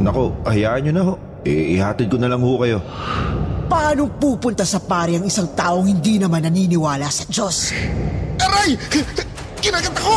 Nako, hayaan nyo na ho. Eh, ihatid ko na lang ho kayo. Paano pupunta sa pari ang isang taong hindi naman naniniwala sa Diyos? Aray! Kinagat ako!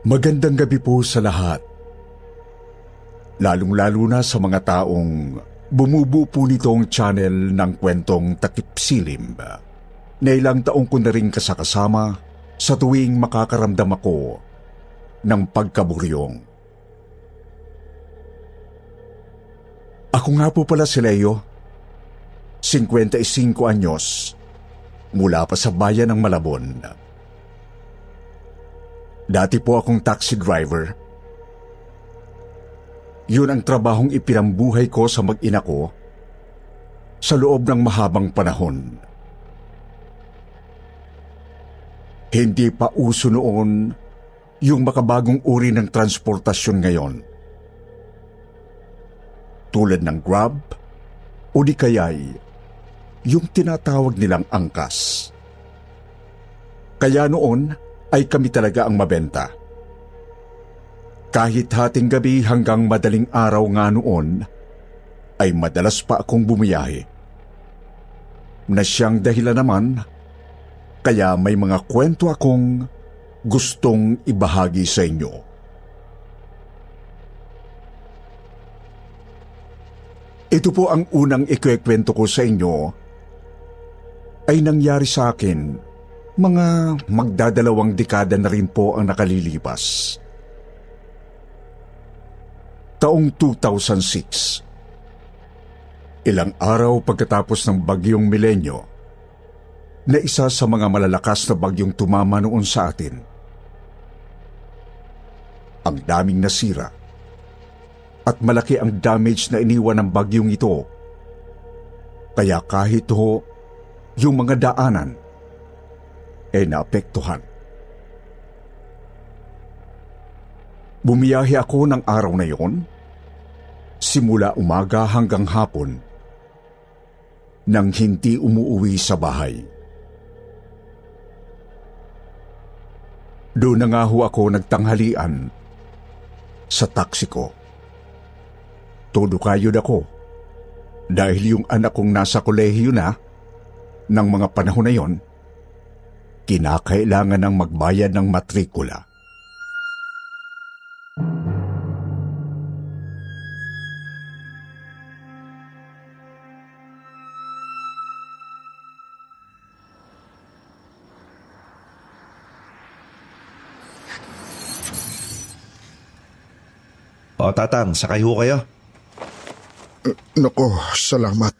Magandang gabi po sa lahat. Lalong-lalo na sa mga taong bumubuo po nitong channel ng kwentong Takip Silim na ilang taong ko na rin kasakasama sa tuwing makakaramdam ako ng pagkaburyong. Ako nga po pala si Leo, 55 anyos, mula pa sa bayan ng Malabon. Dati po akong taxi driver. Yun ang trabahong ipinambuhay ko sa mag-ina ko sa loob ng mahabang panahon. Hindi pa uso noon yung makabagong uri ng transportasyon ngayon. Tulad ng Grab o di kaya'y yung tinatawag nilang angkas. Kaya noon, ay kami talaga ang mabenta. Kahit hating gabi hanggang madaling araw nga noon, ay madalas pa akong bumiyahe. Na siyang dahilan naman, kaya may mga kwento akong gustong ibahagi sa inyo. Ito po ang unang ikwekwento ko sa inyo ay nangyari sa akin mga magdadalawang dekada na rin po ang nakalilipas. Taong 2006. Ilang araw pagkatapos ng bagyong milenyo, na isa sa mga malalakas na bagyong tumama noon sa atin. Ang daming nasira at malaki ang damage na iniwan ng bagyong ito. Kaya kahit ho yung mga daanan ay naapektuhan. Bumiyahe ako ng araw na yon, simula umaga hanggang hapon, nang hindi umuuwi sa bahay. Doon na nga ho ako nagtanghalian sa taksi ko. Todo kayod ako dahil yung anak kong nasa kolehiyo na ng mga panahon na yon, kinakailangan ng magbayad ng matrikula. O tatang, sakay ho kayo. Nako, salamat.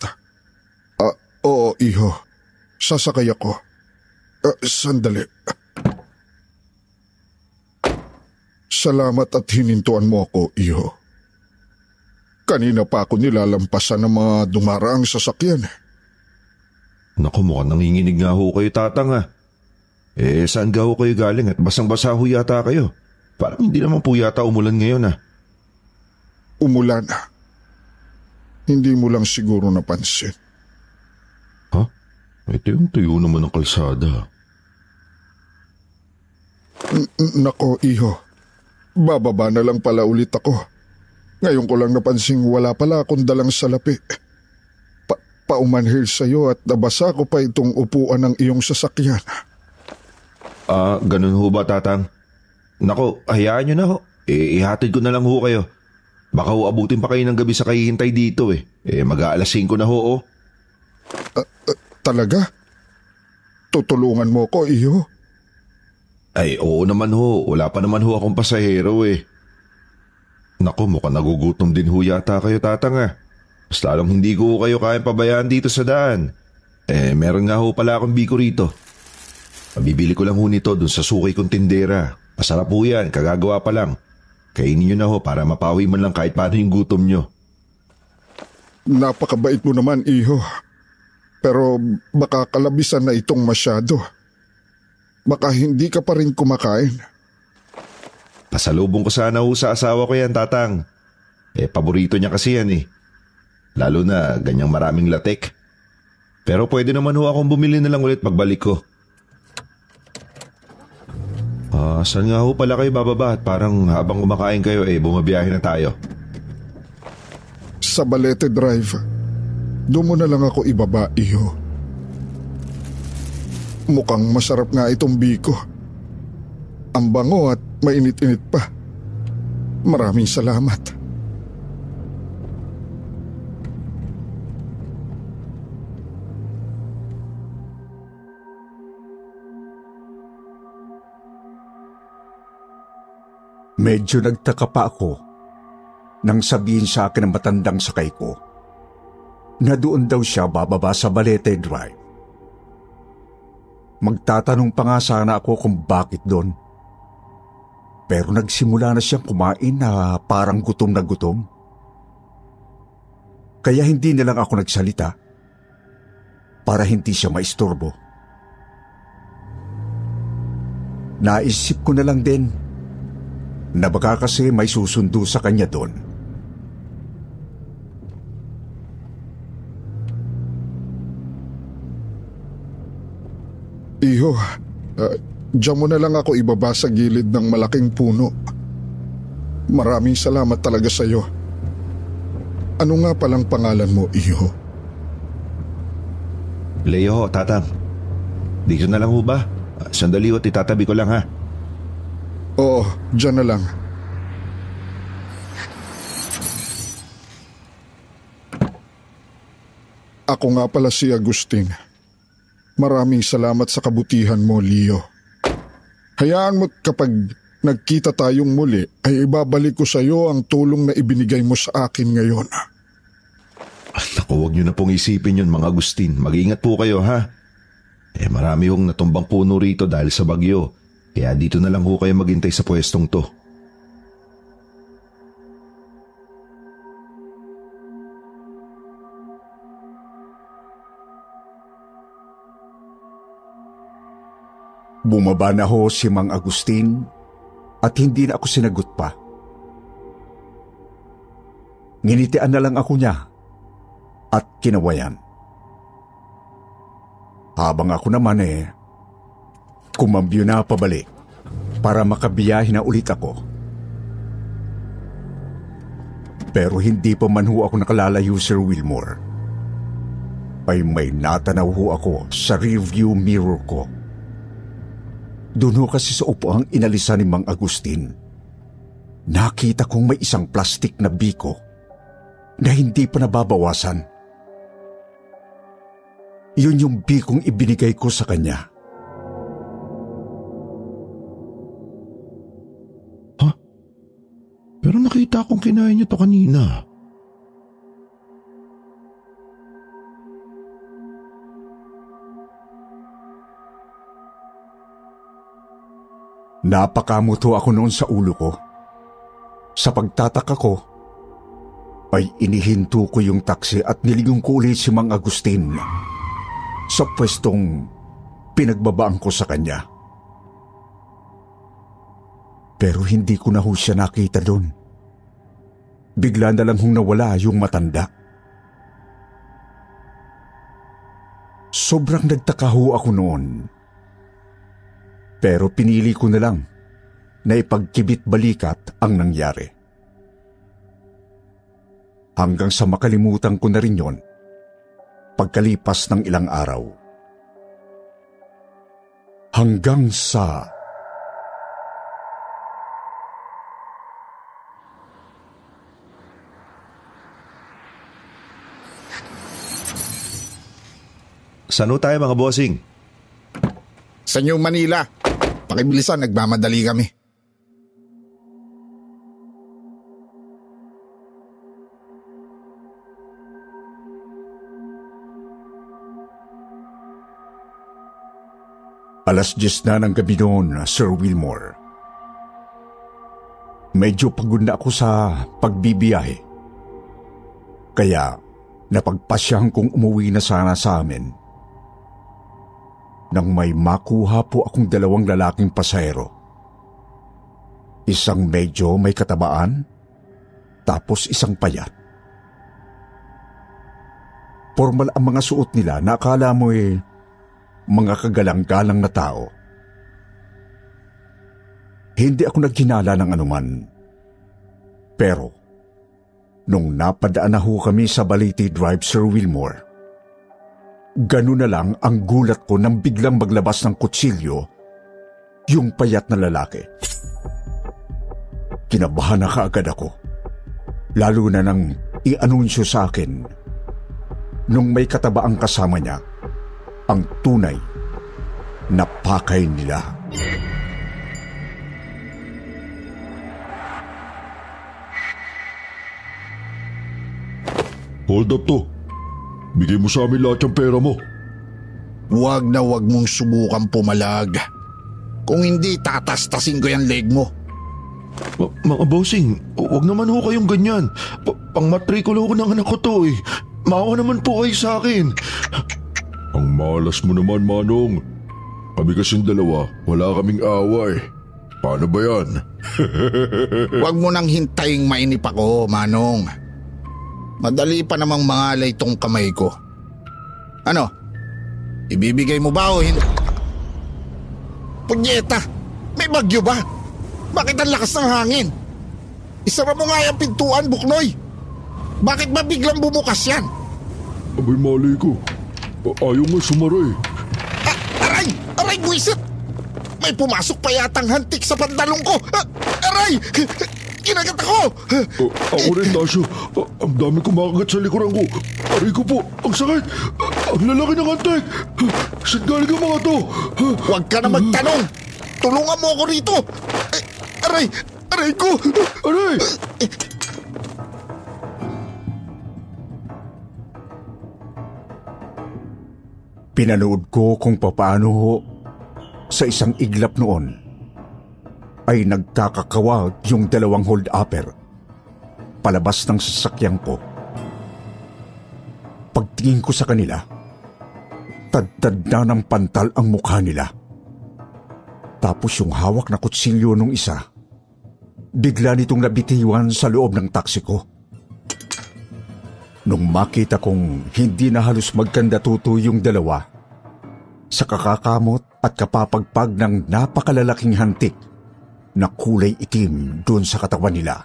Ah, oo, iho. Sasakay ako. Ah, sandali. Salamat at hinintuan mo ako, iho. Kanina pa ako nilalampasan ng mga dumaraang sasakyan. Naku, mukhang nanginginig nga ho kayo tatang ah. Eh, saan ga ho kayo galing at basang-basa ho yata kayo? Parang hindi naman po yata umulan ngayon ah. Umulan. Hindi mo lang siguro napansin. Ha? Ito yung tuyo naman ng kalsada. N- Nako, iho. Bababa na lang pala ulit ako. Ngayon ko lang napansing wala pala akong dalang salapi. Pa paumanhir sa'yo at nabasa ko pa itong upuan ng iyong sasakyan. Ah, ganun ho ba tatang? Nako, hayaan nyo na ho. Eh, ihatid ko na lang ho kayo. Baka ho abutin pa kayo ng gabi sa kahihintay dito eh. Eh, mag-aalas 5 na ho oh. Talaga? Tutulungan mo ko, iho. Ay, oo naman ho. Wala pa naman ho akong pasahero eh. Naku, mukhang nagugutom din ho yata kayo tatang ah. Mas lalong hindi ko kayo kaya pabayaan dito sa daan. Eh, meron nga ho pala akong biko rito. Mabibili ko lang ho nito dun sa sukay kong tindera. Masarap po yan, kagagawa pa lang. Kainin nyo na ho para mapawi man lang kahit paano yung gutom nyo. Napakabait mo naman, iho. Pero baka kalabisan na itong masyado. Baka hindi ka pa rin kumakain. Pasalubong ko sana ho sa asawa ko yan, tatang. Eh, paborito niya kasi yan eh. Lalo na ganyang maraming latek. Pero pwede naman ho akong bumili na lang ulit pagbalik ko. Ah, saan nga ho pala kayo bababa at parang habang kumakain kayo eh bumabiyahe na tayo. Sa Balete Drive, doon mo na lang ako ibaba, iho. Mukhang masarap nga itong biko. Ang bango at mainit-init pa. Maraming salamat. Medyo nagtaka pa ako nang sabihin sa akin ng matandang sakay ko na doon daw siya bababa sa Balete Drive. Magtatanong pa nga sana ako kung bakit doon. Pero nagsimula na siyang kumain na parang gutom na gutom. Kaya hindi na lang ako nagsalita para hindi siya maistorbo. Naisip ko na lang din na baka kasi may susundo sa kanya doon. Iho, uh, diyan mo na lang ako ibaba sa gilid ng malaking puno. Maraming salamat talaga sa iyo. Ano nga palang pangalan mo, Iho? Leo ho, tatang. Dito na lang ho ba? Ah, Sandali ho, itatabi ko lang ha. Oo, diyan na lang. Ako nga pala si Agustin. Maraming salamat sa kabutihan mo, Leo. Hayaan mo't kapag nagkita tayong muli, ay ibabalik ko sa iyo ang tulong na ibinigay mo sa akin ngayon. Ah, Naku, huwag niyo na pong isipin yun mga Agustin. Mag-ingat po kayo ha. Eh marami hong natumbang puno rito dahil sa bagyo. Kaya dito na lang ho kayo maghintay sa pwestong to. Bumaba na ho si Mang Agustin at hindi na ako sinagot pa. Nginitian na lang ako niya at kinawayan. Habang ako naman eh, kumambyo na pabalik para makabiyahin na ulit ako. Pero hindi pa man ho ako nakalalayo, Sir Wilmore. Ay may natanaw ho ako sa rearview mirror ko. Doon ho kasi sa upuang inalisan ni Mang Agustin. Nakita kong may isang plastik na biko na hindi pa nababawasan. Yun yung bikong ibinigay ko sa kanya. Pero nakita kong kinain niyo to kanina. Napakamuto ako noon sa ulo ko. Sa pagtataka ko, ay inihinto ko yung taksi at niligong ko ulit si Mang Agustin sa pwestong pinagbabaan ko sa kanya. Pero hindi ko na ho siya nakita doon. Bigla na lang hong nawala yung matanda. Sobrang nagtaka ho ako noon. Pero pinili ko na lang na ipagkibit balikat ang nangyari. Hanggang sa makalimutan ko na rin yon pagkalipas ng ilang araw. Hanggang sa... Saan ho tayo mga bossing? Sa New Manila. Pakibilisan, nagmamadali kami. Alas 10 na ng gabi noon, Sir Wilmore. Medyo pagod na ako sa pagbibiyahe. Kaya napagpasyahan kong umuwi na sana sa amin. Nang may makuha po akong dalawang lalaking pasahero. Isang medyo may katabaan, tapos isang payat. Formal ang mga suot nila na akala mo eh, mga kagalang-galang na tao. Hindi ako naghinala ng anuman. Pero, nung napadaan na ho kami sa Baliti Drive, Sir Wilmore, ganun na lang ang gulat ko nang biglang maglabas ng kutsilyo yung payat na lalaki. Kinabahan na kaagad ako. Lalo na nang i-anunsyo sa akin nung may katabaang kasama niya ang tunay na pakay nila. Hold up to. Bigay mo sa amin lahat yung pera mo. Huwag na huwag mong subukan pumalag. Kung hindi, tatastasin ko yung leg mo. Ma- mga bossing, huwag naman ho kayong ganyan. Pa- pangmatrikulo ko ng anak ko to eh. Maawa naman po kayo sa akin. Ang malas mo naman, Manong. Kami kasing dalawa, wala kaming away. Paano ba yan? Huwag mo nang hintayin mainip ako, Manong. Madali pa namang mangalay tong kamay ko. Ano? Ibibigay mo ba o hindi? Punyeta! May bagyo ba? Bakit ang lakas ng hangin? Isara mo nga yung pintuan, Buknoy! Bakit ba biglang bumukas yan? Abay, mali ko. Ayaw nga sumara eh. Ah, aray! Aray, buwisit! May pumasok pa yatang hantik sa pantalong ko! Ah, aray! Kinagat ako! Uh, ako rin, Tasha. Uh, ang dami kumakagat sa likuran ko. Aray ko po, ang sakit. Uh, ang lalaki ng antek. Uh, saan galing ang mga to? Uh, Huwag ka na magtanong! Tulungan mo ako rito! Ay, aray! Aray ko! aray! Pinanood ko kung papaano ho sa isang iglap noon ay nagkakakawag yung dalawang hold-upper palabas ng sasakyan ko. Pagtingin ko sa kanila, tadtad na ng pantal ang mukha nila. Tapos yung hawak na kutsilyo nung isa, bigla nitong nabitiwan sa loob ng taksi ko. Nung makita kong hindi na halos magkandatuto yung dalawa, sa kakakamot at kapapagpag ng napakalalaking hantik na kulay itim doon sa katawan nila.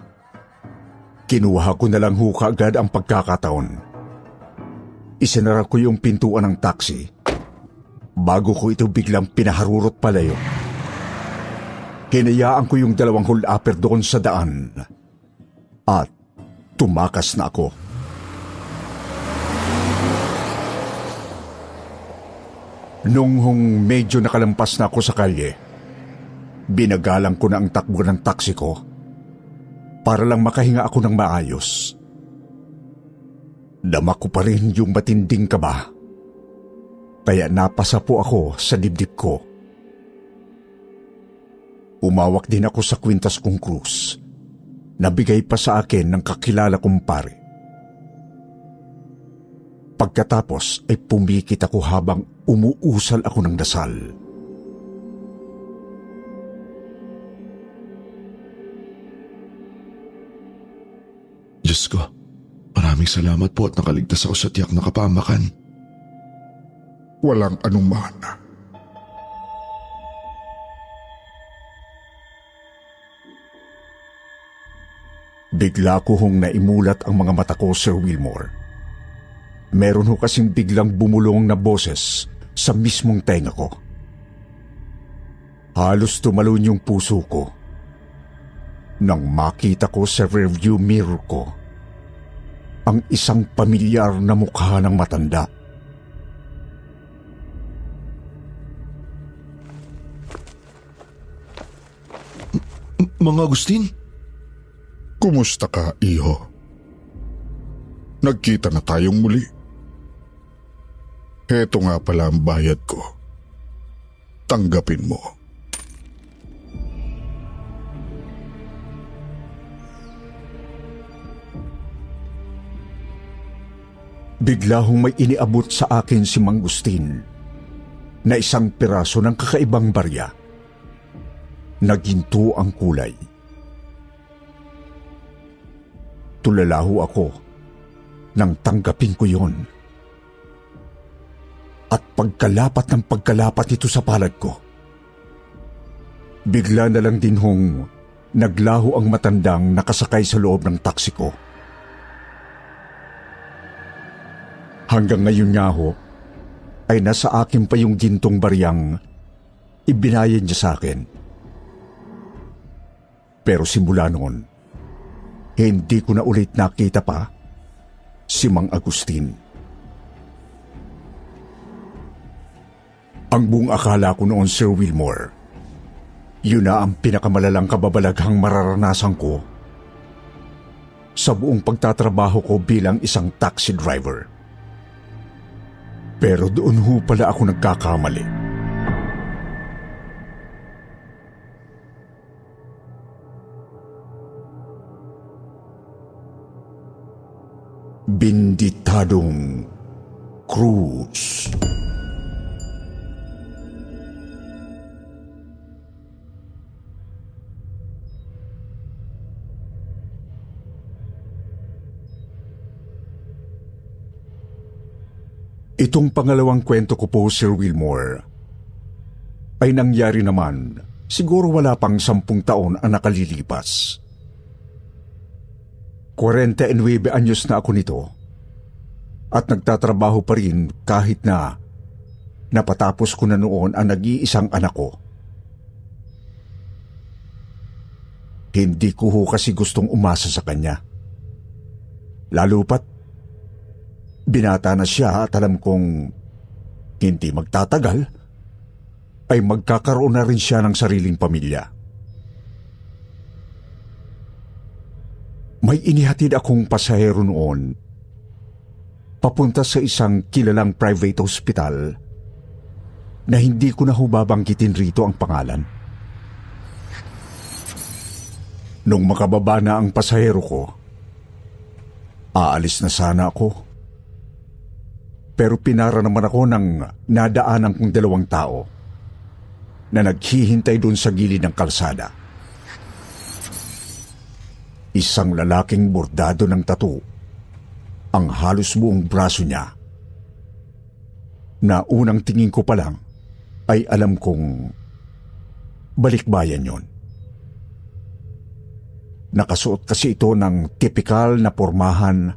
Kinuha ko na lang ho kaagad ang pagkakataon. Isinara ko yung pintuan ng taxi bago ko ito biglang pinaharurot palayo. Hinayaan ko yung dalawang hold-upper doon sa daan at tumakas na ako. Nung medyo nakalampas na ako sa kalye, binagalang ko na ang takbo ng taksi ko para lang makahinga ako ng maayos. Dama ko pa rin yung matinding kaba, kaya napasa po ako sa dibdib ko. Umawak din ako sa kwintas kong krus na bigay pa sa akin ng kakilala kong pare. Pagkatapos ay pumikit ako habang umuusal ako ng dasal. Diyos ko, maraming salamat po at nakaligtas ako sa tiyak na kapamakan. Walang anuman. Bigla ko hong naimulat ang mga mata ko, Sir Wilmore. Meron ho kasing biglang bumulong na boses sa mismong tenga ko. Halos tumalon yung puso ko nang makita ko sa rearview mirror ko ang isang pamilyar na mukha ng matanda. M- Mga Agustin? Kumusta ka, iho? Nagkita na tayong muli. Heto nga pala ang bayad ko. Tanggapin mo. Bigla hong may iniabot sa akin si Mang Gustin na isang piraso ng kakaibang barya. Naginto ang kulay. Tulalaho ako nang tanggapin ko yon. At pagkalapat ng pagkalapat ito sa palad ko, bigla na lang din hong naglaho ang matandang nakasakay sa loob ng taksi ko. Hanggang ngayon nga ho, ay nasa akin pa yung gintong baryang ibinayad niya sa akin. Pero simula noon, hindi ko na ulit nakita pa si Mang Agustin. Ang buong akala ko noon, Sir Wilmore, yun na ang pinakamalalang kababalaghang mararanasan ko sa buong pagtatrabaho ko bilang isang taxi driver. Pero doon ho pala ako nagkakamali. Binditadong Cruz. Itong pangalawang kwento ko po, Sir Wilmore, ay nangyari naman siguro wala pang sampung taon ang nakalilipas. 49 anyos na ako nito at nagtatrabaho pa rin kahit na napatapos ko na noon ang nag-iisang anak ko. Hindi ko ho kasi gustong umasa sa kanya. Lalo pat Binata na siya at alam kong hindi magtatagal ay magkakaroon na rin siya ng sariling pamilya. May inihatid akong pasahero noon papunta sa isang kilalang private hospital na hindi ko na hubabanggitin rito ang pangalan. Nung makababa na ang pasahero ko, aalis na sana ako pero pinara naman ako ng nadaanan kong dalawang tao na naghihintay doon sa gilid ng kalsada. Isang lalaking bordado ng tato ang halos buong braso niya. Na unang tingin ko pa lang ay alam kong balikbayan yon. Nakasuot kasi ito ng tipikal na pormahan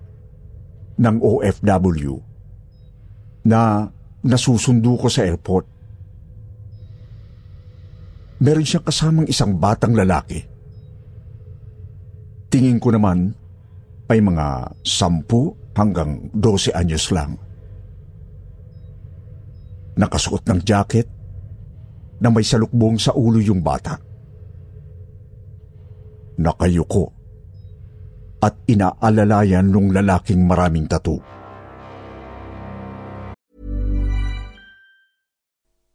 ng OFW na nasusundo ko sa airport. Meron siyang kasamang isang batang lalaki. Tingin ko naman ay mga sampu hanggang 12 anyos lang. Nakasuot ng jacket na may salukbong sa ulo yung bata. Nakayuko at inaalalayan nung lalaking maraming tattoo.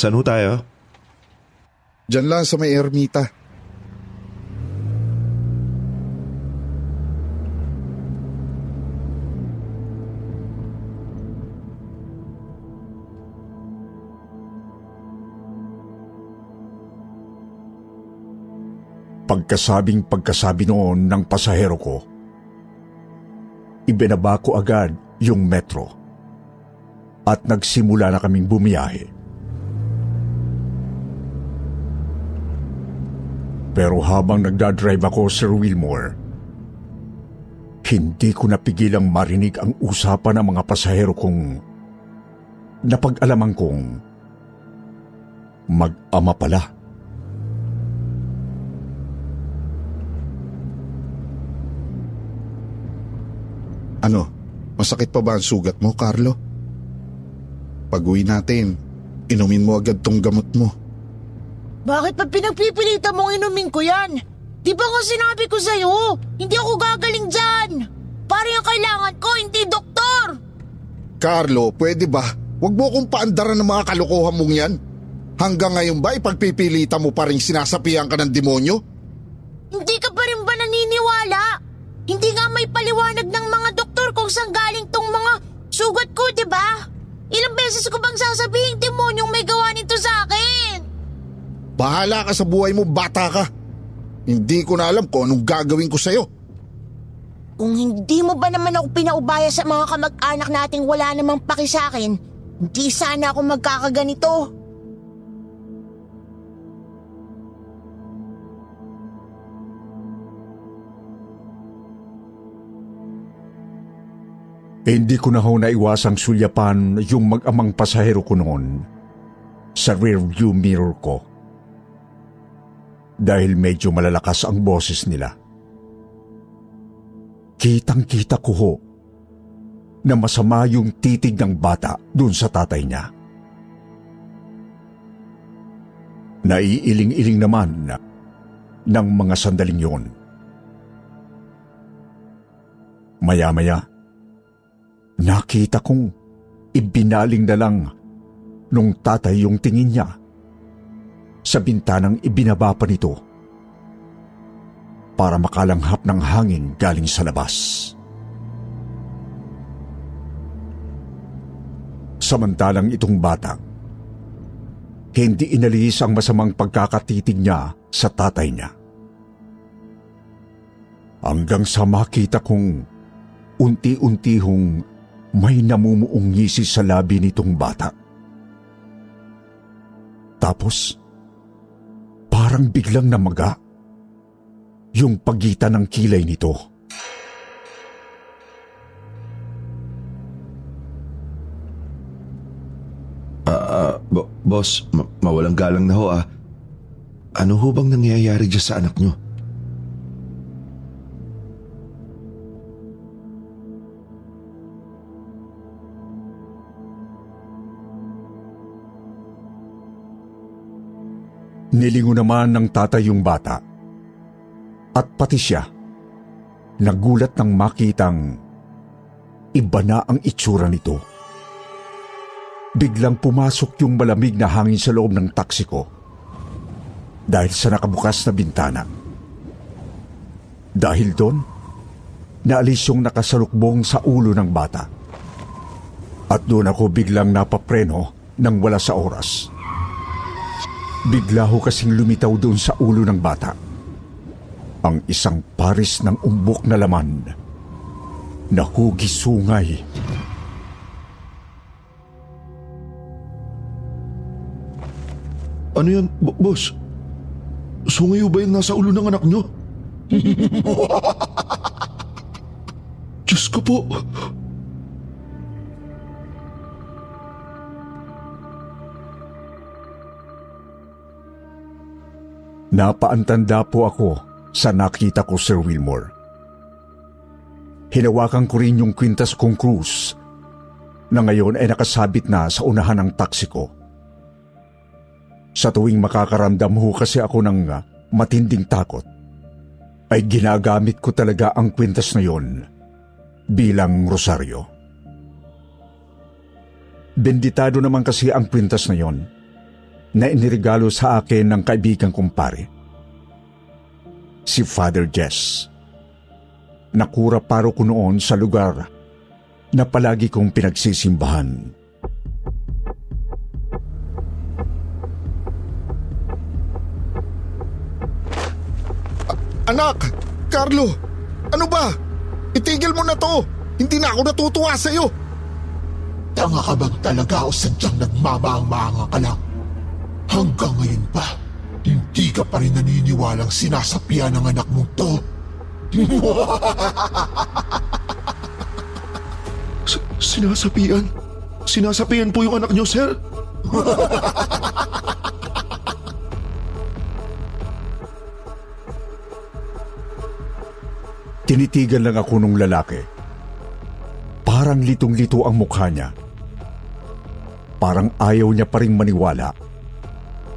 Saan ho tayo? Diyan lang sa may ermita. Pagkasabing pagkasabi noon ng pasahero ko, ibinaba ko agad yung metro at nagsimula na kaming bumiyahe. Pero habang nagdadrive ako, Sir Wilmore, hindi ko napigilang marinig ang usapan ng mga pasahero kong napag-alaman kong mag-ama pala. Ano, masakit pa ba ang sugat mo, Carlo? Pag-uwi natin, inumin mo agad tong gamot mo. Bakit pa pinagpipilitan mong inumin ko yan? Di ba nga sinabi ko sa'yo, hindi ako gagaling dyan. Para yung kailangan ko, hindi doktor. Carlo, pwede ba? Huwag mo akong paandaran ng mga kalokohan mong yan. Hanggang ngayon ba ipagpipilitan mo pa rin sinasapian ka ng demonyo? Hindi ka pa rin ba naniniwala? Hindi nga may paliwanag ng mga doktor kung saan galing tong mga sugat ko, di ba? Ilang beses ko bang sasabihin demonyong may gawa nito sa akin? Bahala ka sa buhay mo, bata ka. Hindi ko na alam kung anong gagawin ko sa'yo. Kung hindi mo ba naman ako pinaubaya sa mga kamag-anak nating wala namang paki sa akin, hindi sana ako magkakaganito. Eh, hindi ko na ho naiwasang sulyapan yung mag-amang pasahero ko noon sa rearview mirror ko. Dahil medyo malalakas ang boses nila. Kitang-kita ko ho na masama yung titig ng bata dun sa tatay niya. Naiiling-iling naman ng mga sandaling yon. Maya-maya, nakita kong ibinaling na lang nung tatay yung tingin niya sa bintanang ibinaba pa nito para makalanghap ng hangin galing sa labas. Samantalang itong bata, hindi inalis ang masamang pagkakatitig niya sa tatay niya. Hanggang sa makita kong unti-unti hong may namumuong ngisi sa labi nitong bata. Tapos, parang biglang namaga yung pagitan ng kilay nito. Ah, ah, bo- boss, ma- mawalang galang na ho ah. Ano ho bang nangyayari dyan sa anak nyo? Nilingo naman ng tatay yung bata. At pati siya, nagulat nang makitang iba na ang itsura nito. Biglang pumasok yung malamig na hangin sa loob ng taksi ko dahil sa nakabukas na bintana. Dahil doon, naalis yung nakasalukbong sa ulo ng bata. At doon ako biglang napapreno nang wala sa oras. Bigla ho kasing lumitaw doon sa ulo ng bata. Ang isang paris ng umbok na laman na hugis sungay. ano yan, B- boss? Sungayo ba yung nasa ulo ng anak nyo? Diyos ko po. Napaantanda po ako sa nakita ko, Sir Wilmore. Hinawakan ko rin yung kwintas kong cruise na ngayon ay nakasabit na sa unahan ng taksi ko. Sa tuwing makakaramdam ho kasi ako ng uh, matinding takot, ay ginagamit ko talaga ang kwintas na yon bilang rosaryo. Benditado naman kasi ang kwintas na yon na inirigalo sa akin ng kaibigan kong pare. Si Father Jess. Nakura paro ko noon sa lugar na palagi kong pinagsisimbahan. Anak! Carlo! Ano ba? Itigil mo na to! Hindi na ako natutuwa sa'yo! Tanga ka bang talaga o sadyang nagmamang-manga ka lang? Hanggang ngayon pa, hindi ka pa rin naniniwalang sinasapian ng anak mong to. S- sinasapian? Sinasapian po yung anak nyo, sir? Tinitigan lang ako nung lalaki. Parang litong-lito ang mukha niya. Parang ayaw niya pa rin maniwala.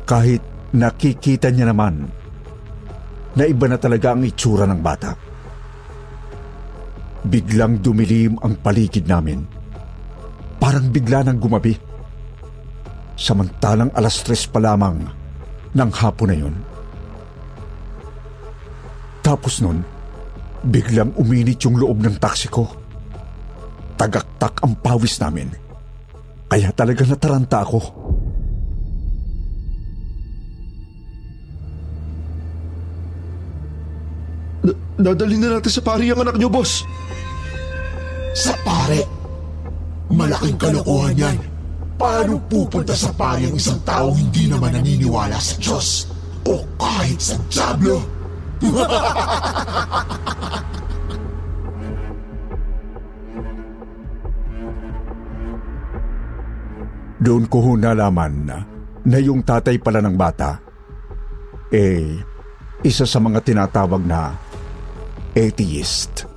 Kahit nakikita niya naman na iba na talaga ang itsura ng bata. Biglang dumilim ang paligid namin. Parang bigla nang gumabi. Samantalang alas tres pa lamang ng hapon na yun. Tapos nun, biglang uminit yung loob ng taksi ko. Tagaktak ang pawis namin. Kaya talaga nataranta ako. Dadalhin na natin sa pari ang anak nyo, boss. Sa pare? Malaking kalokohan yan. Paano pupunta sa pari ang isang taong hindi naman naniniwala sa Diyos? O kahit sa Diablo? Doon ko ho nalaman na, na yung tatay pala ng bata, eh, isa sa mga tinatawag na atheist.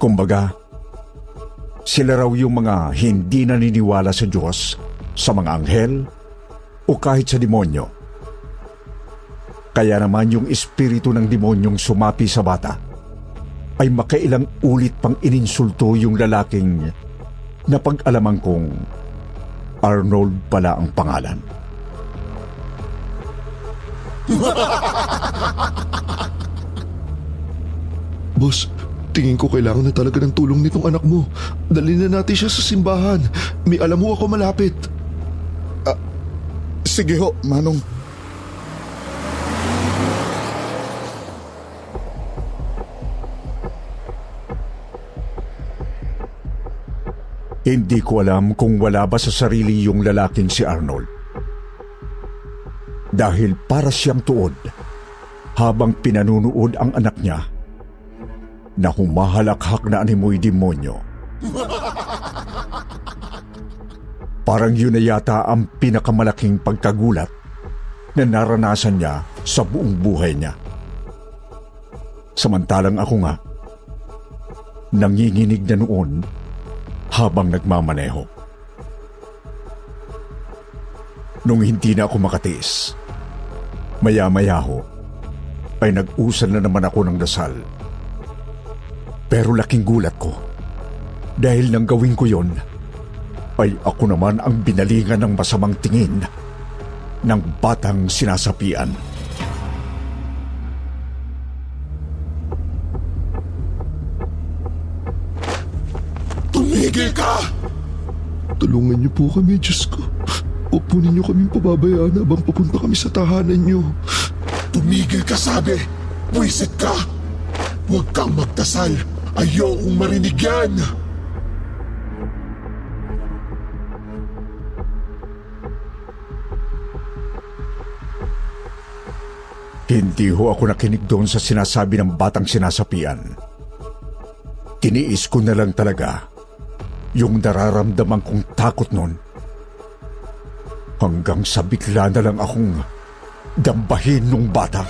Kumbaga, sila raw yung mga hindi naniniwala sa Diyos, sa mga anghel, o kahit sa demonyo. Kaya naman yung espiritu ng demonyong sumapi sa bata ay makailang ulit pang ininsulto yung lalaking napag-alaman kong Arnold pala ang pangalan. Boss, tingin ko kailangan na talaga ng tulong nitong anak mo. Dali na natin siya sa simbahan. May alam mo ako malapit. Sige ho, Manong. Hindi ko alam kung wala ba sa sarili yung lalaking si Arnold. Dahil para siyang tuod habang pinanunood ang anak niya na humahalakhak na animoy demonyo. Parang yun na yata ang pinakamalaking pagkagulat na naranasan niya sa buong buhay niya. Samantalang ako nga, nanginginig na noon habang nagmamaneho. Nung hindi na ako makatiis, maya-maya ho, ay nag-usal na naman ako ng dasal. Pero laking gulat ko, dahil nang gawin ko yon, ay ako naman ang binalingan ng masamang tingin ng batang sinasapian. Tumigil ka! Tulungan niyo po kami, Diyos ko. Huwag po ninyo kaming pababayaan habang papunta kami sa tahanan niyo. Tumigil ka sabi! Pwisit ka! Huwag kang magdasal! Ayokong marinig yan! Hindi ho ako nakinig doon sa sinasabi ng batang sinasapian. Tiniis ko na lang talaga yung nararamdaman kong takot noon. Hanggang sa bigla na lang akong dambahin nung bata.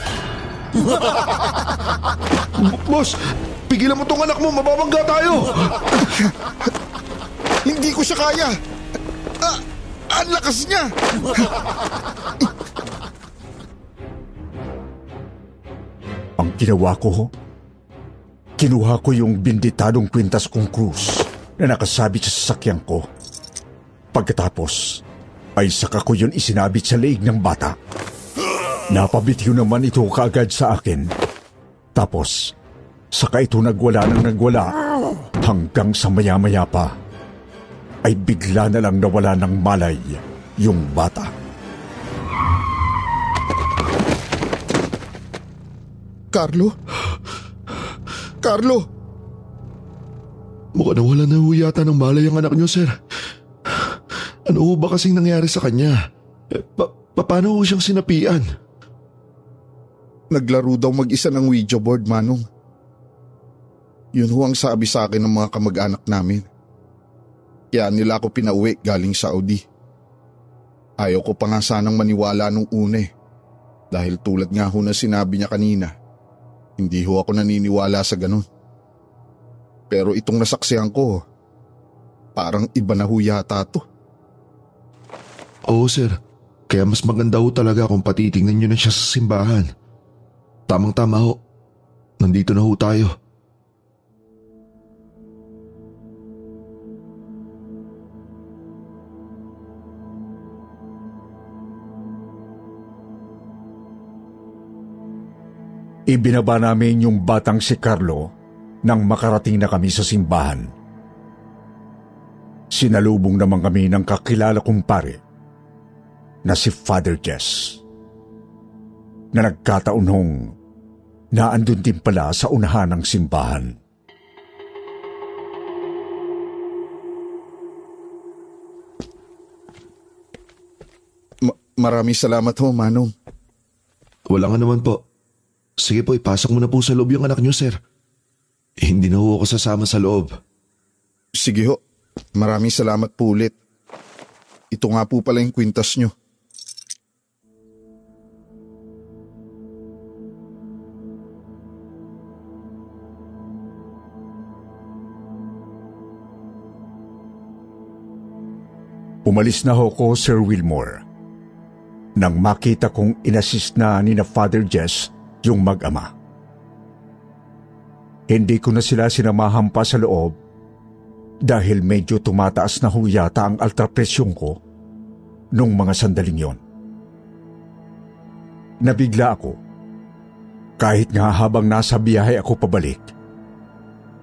Boss, pigilan mo tong anak mo, mababangga tayo! Hindi ko siya kaya. Ah, ang lakas niya. Ang ginawa ko kinuha ko yung binditadong kwintas kong krus na nakasabit sa sasakyan ko. Pagkatapos, ay saka ko yun isinabit sa leeg ng bata. Napabitiw naman ito kaagad sa akin. Tapos, saka ito nagwala ng nagwala hanggang sa maya-maya pa ay bigla na lang nawala ng malay yung bata. Carlo? Carlo? Mukhang nawala na ho yata ng malay ang anak niyo, sir. Ano ho ba kasing nangyari sa kanya? Eh, pa- paano ho siyang sinapian? Naglaro daw mag-isa ng Ouija board, Manong. Yun ho ang sabi sa akin ng mga kamag-anak namin. Kaya nila ako pinauwi galing Saudi. Ayaw ko pa nga sanang maniwala nung una eh. Dahil tulad nga ho na sinabi niya kanina, hindi ho ako naniniwala sa ganun. Pero itong nasaksihan ko, parang iba na ho yata to. Oo, sir. Kaya mas maganda ho talaga kung patitingnan niyo na siya sa simbahan. Tamang-tama ho. Nandito na ho tayo. Ibinaba namin yung batang si Carlo nang makarating na kami sa simbahan. Sinalubong naman kami ng kakilala kong pare na si Father Jess. Na nagkataon hong naandun din pala sa unahan ng simbahan. Ma- maraming salamat ho, Manong. Wala nga naman po. Sige po, ipasok mo na po sa loob yung anak niyo, sir. Eh, hindi na ho ako sasama sa loob. Sige ho, maraming salamat po ulit. Ito nga po pala yung kwintas nyo. Umalis na ho ko, Sir Wilmore. Nang makita kong inassist na ni na Father Jess yung mag-ama. Hindi ko na sila sinamahan pa sa loob dahil medyo tumataas na ho yata ang altrapresyon ko nung mga sandaling yon. Nabigla ako kahit nga habang nasa biyahe ako pabalik.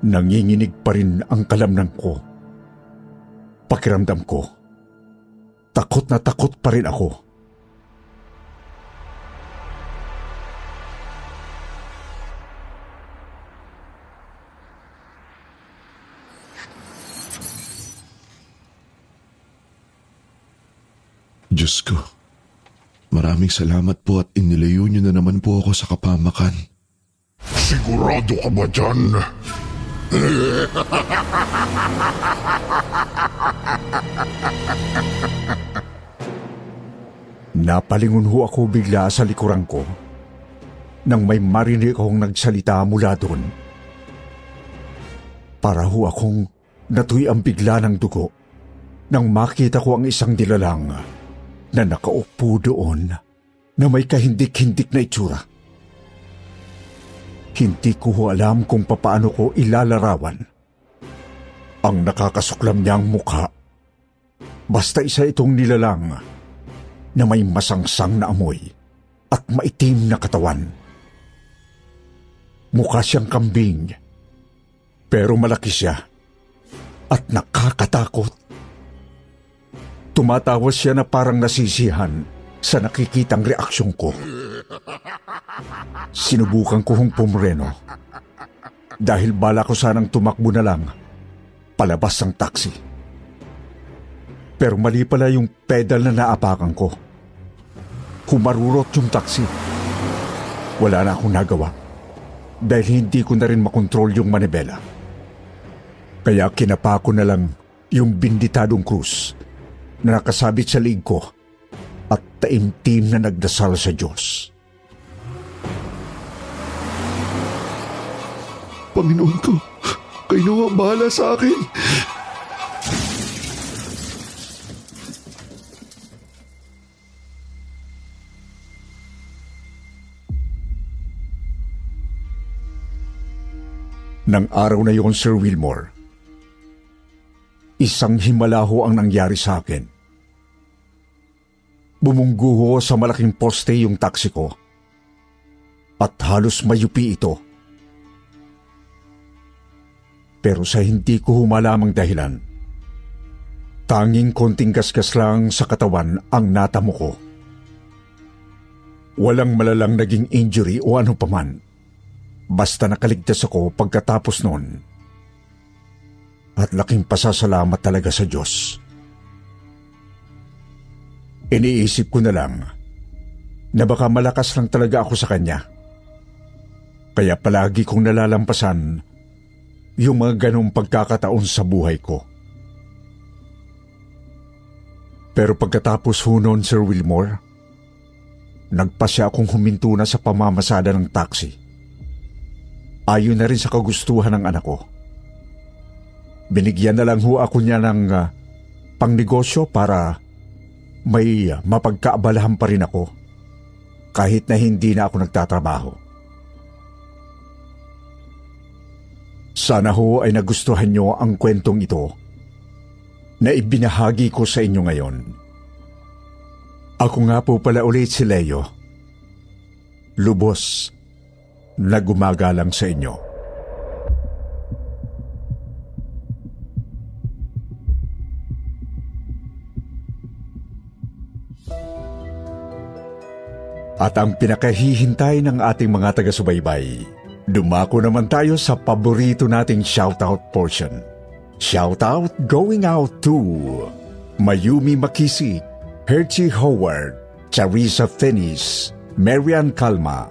Nanginginig pa rin ang kalamnan ko. Pakiramdam ko, takot na takot pa rin ako. Diyos ko, maraming salamat po at inilayo niyo na naman po ako sa kapamakan. Sigurado ka ba dyan? Napalingon ho ako bigla sa likuran ko nang may marinig akong nagsalita mula doon. Para ho akong natuy ang bigla ng dugo nang makita ko ang isang dilalang na nakaupo doon na may kahindik-hindik na itsura. Hindi ko ho alam kung papaano ko ilalarawan. Ang nakakasuklam niyang mukha. Basta isa itong nilalang na may masangsang na amoy at maitim na katawan. Mukha siyang kambing, pero malaki siya at nakakatakot. Tumatawa siya na parang nasisihan sa nakikitang reaksyon ko. Sinubukan ko hong pumreno dahil bala ko sanang tumakbo na lang palabas ng taxi. Pero mali pala yung pedal na naapakan ko. Humarurot yung taxi. Wala na akong nagawa dahil hindi ko na rin makontrol yung manibela. Kaya kinapa ko na lang yung binditadong krus na nakasabit sa liig ko at taimtim na nagdasal sa Diyos. Panginoon ko, kayo na ang bahala sa akin. Nang araw na yon, Sir Wilmore, isang himalaho ang nangyari sa akin. Bumungguho sa malaking poste yung taksi ko at halos mayupi ito. Pero sa hindi ko humalamang dahilan, tanging konting gasgas lang sa katawan ang natamo ko. Walang malalang naging injury o ano paman. Basta nakaligtas ako pagkatapos noon. At laking pasasalamat talaga sa Diyos. Iniisip ko na lang na baka malakas lang talaga ako sa Kanya. Kaya palagi kong nalalampasan yung mga ganong pagkakataon sa buhay ko. Pero pagkatapos ho noon, Sir Wilmore, nagpasya akong huminto na sa pamamasada ng taxi. Ayon na rin sa kagustuhan ng anak ko. Binigyan na lang ho ako niya ng uh, pangnegosyo para may mapagkaabalahan pa rin ako kahit na hindi na ako nagtatrabaho. Sana ho ay nagustuhan niyo ang kwentong ito na ibinahagi ko sa inyo ngayon. Ako nga po pala ulit si Leo. Lubos na gumagalang sa inyo. At ang pinakahihintay ng ating mga taga-subaybay, dumako naman tayo sa paborito nating shoutout portion. Shoutout going out to Mayumi Makisi, Herchie Howard, Charissa Finis, Marian Kalma,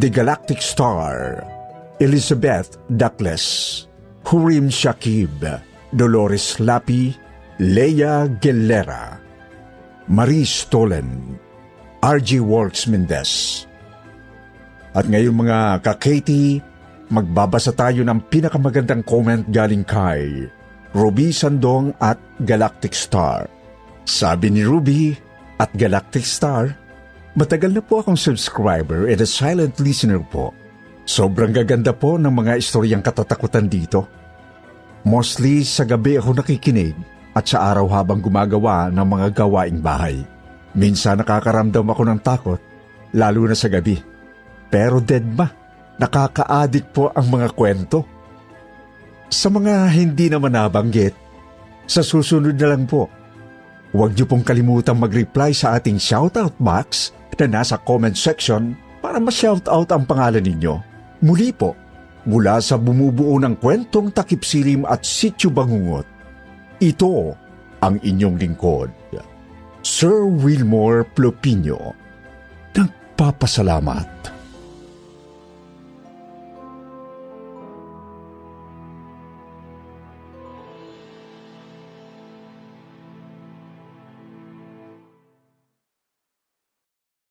The Galactic Star, Elizabeth Douglas, Hurim Shakib, Dolores Lapi, Leia Gelera, Marie Stolen, RG Works Mendez. At ngayon mga ka-Katie, magbabasa tayo ng pinakamagandang comment galing kay Ruby Sandong at Galactic Star. Sabi ni Ruby at Galactic Star, matagal na po akong subscriber and a silent listener po. Sobrang gaganda po ng mga istoryang katatakutan dito. Mostly sa gabi ako nakikinig at sa araw habang gumagawa ng mga gawaing bahay. Minsan nakakaramdam ako ng takot, lalo na sa gabi. Pero dead ma, nakaka-addict po ang mga kwento. Sa mga hindi naman nabanggit, sa susunod na lang po, huwag niyo pong kalimutang mag-reply sa ating shoutout box na nasa comment section para ma-shoutout ang pangalan ninyo. Muli po, mula sa bumubuo ng kwentong takip silim at sityo bangungot, ito ang inyong lingkod. Sir Wilmore Plopino, nagpapasalamat.